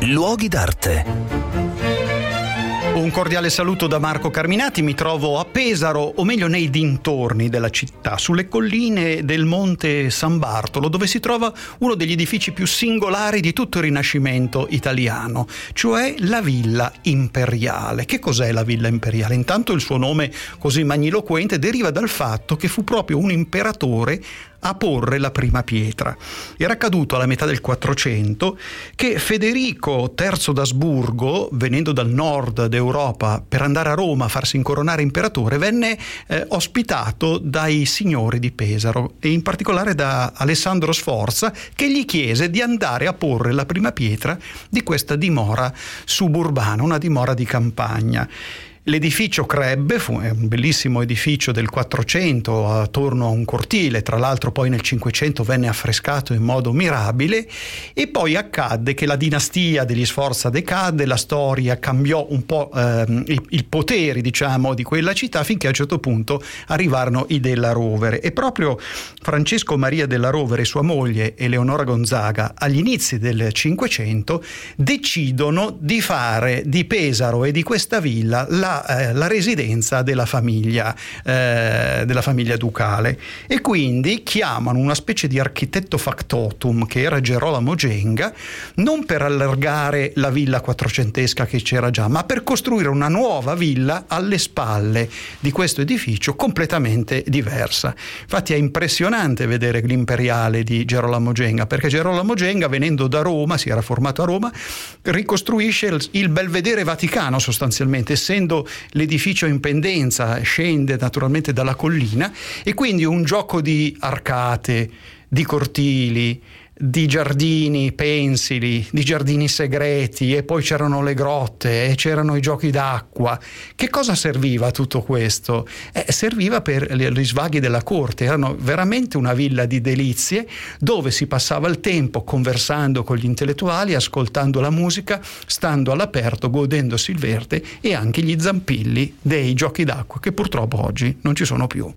Luoghi d'arte. Un cordiale saluto da Marco Carminati, mi trovo a Pesaro, o meglio nei dintorni della città, sulle colline del monte San Bartolo, dove si trova uno degli edifici più singolari di tutto il Rinascimento italiano, cioè la Villa Imperiale. Che cos'è la Villa Imperiale? Intanto il suo nome così magniloquente deriva dal fatto che fu proprio un imperatore a porre la prima pietra. Era accaduto alla metà del 400 che Federico III d'Asburgo, venendo dal nord d'Europa per andare a Roma a farsi incoronare imperatore, venne eh, ospitato dai signori di Pesaro e in particolare da Alessandro Sforza che gli chiese di andare a porre la prima pietra di questa dimora suburbana, una dimora di campagna. L'edificio crebbe, fu un bellissimo edificio del 400 attorno a un cortile, tra l'altro poi nel 500 venne affrescato in modo mirabile. E poi accadde che la dinastia degli Sforza decadde, la storia cambiò un po' ehm, il, il potere diciamo di quella città finché a un certo punto arrivarono i della Rovere. E proprio Francesco Maria della Rovere e sua moglie Eleonora Gonzaga agli inizi del 500 decidono di fare di Pesaro e di questa villa la eh, la residenza della famiglia, eh, della famiglia ducale e quindi chiamano una specie di architetto factotum che era Gerolamo Genga non per allargare la villa quattrocentesca che c'era già, ma per costruire una nuova villa alle spalle di questo edificio completamente diversa. Infatti è impressionante vedere l'imperiale di Gerolamo Genga perché Gerolamo Genga venendo da Roma, si era formato a Roma, ricostruisce il belvedere vaticano sostanzialmente, essendo l'edificio in pendenza scende naturalmente dalla collina e quindi un gioco di arcate, di cortili, di giardini pensili, di giardini segreti e poi c'erano le grotte e c'erano i giochi d'acqua. Che cosa serviva tutto questo? Eh, serviva per gli svaghi della corte, erano veramente una villa di delizie dove si passava il tempo conversando con gli intellettuali, ascoltando la musica, stando all'aperto, godendosi il verde e anche gli zampilli dei giochi d'acqua che purtroppo oggi non ci sono più.